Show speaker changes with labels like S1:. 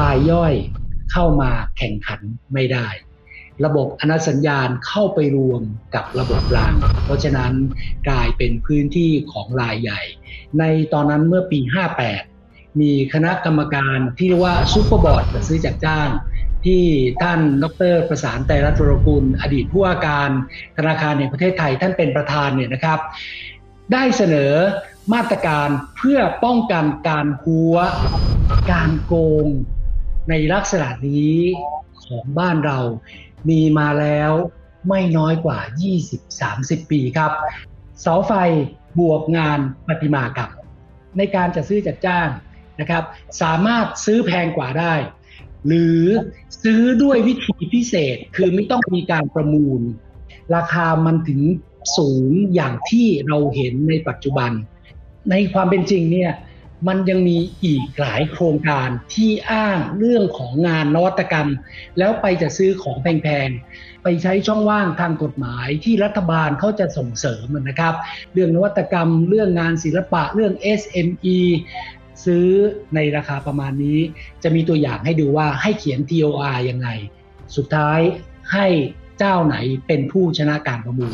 S1: รายย่อยเข้ามาแข่งขันไม่ได้ ระบบอนัสัญญาณเข้าไปรวมกับระบบราง เพราะฉะนั้นกลายเป็นพื้นที่ของรายใหญ่ ในตอนนั้นเมื่อปี 58 มีคณะกรรมการที่เรียกว่าซูเปอร์บอร์ดจัดซื้อจัดจ้างที่ท่านดรประสานไตรรัตน์วรกุล อดีตผู้ว่าการธนาคารแห่งประเทศไทยท่านเป็นประธานเนี่ยนะครับ ได้เสนอมาตรการเพื่อป้องกันการหัว การโกง ในลักษณะนี้ของบ้านเรามีมาแล้วไม่น้อยกว่า 20-30 ปีครับเสาไฟบวกงานประติมากรรมในการจะซื้อจัดจ้างนะครับ สามารถซื้อแพงกว่าได้ หรือซื้อด้วยวิธีพิเศษคือไม่ต้องมีการประมูล ราคามันถึงสูงอย่างที่เราเห็นในปัจจุบัน ในความเป็นจริงเนี่ย มันยังมีอีกหลายโครงการที่อ้างเรื่องของงานนวัตกรรม แล้วไปจะซื้อของแพงๆ ไปใช้ช่องว่างทางกฎหมายที่รัฐบาลเขาจะส่งเสริมนะครับ เรื่องนวัตกรรม เรื่องงานศิลปะ เรื่อง SME ซื้อในราคาประมาณนี้ จะมีตัวอย่างให้ดูว่าให้เขียน TOR ยังไง สุดท้ายให้เจ้าไหนเป็นผู้ชนะการประมูล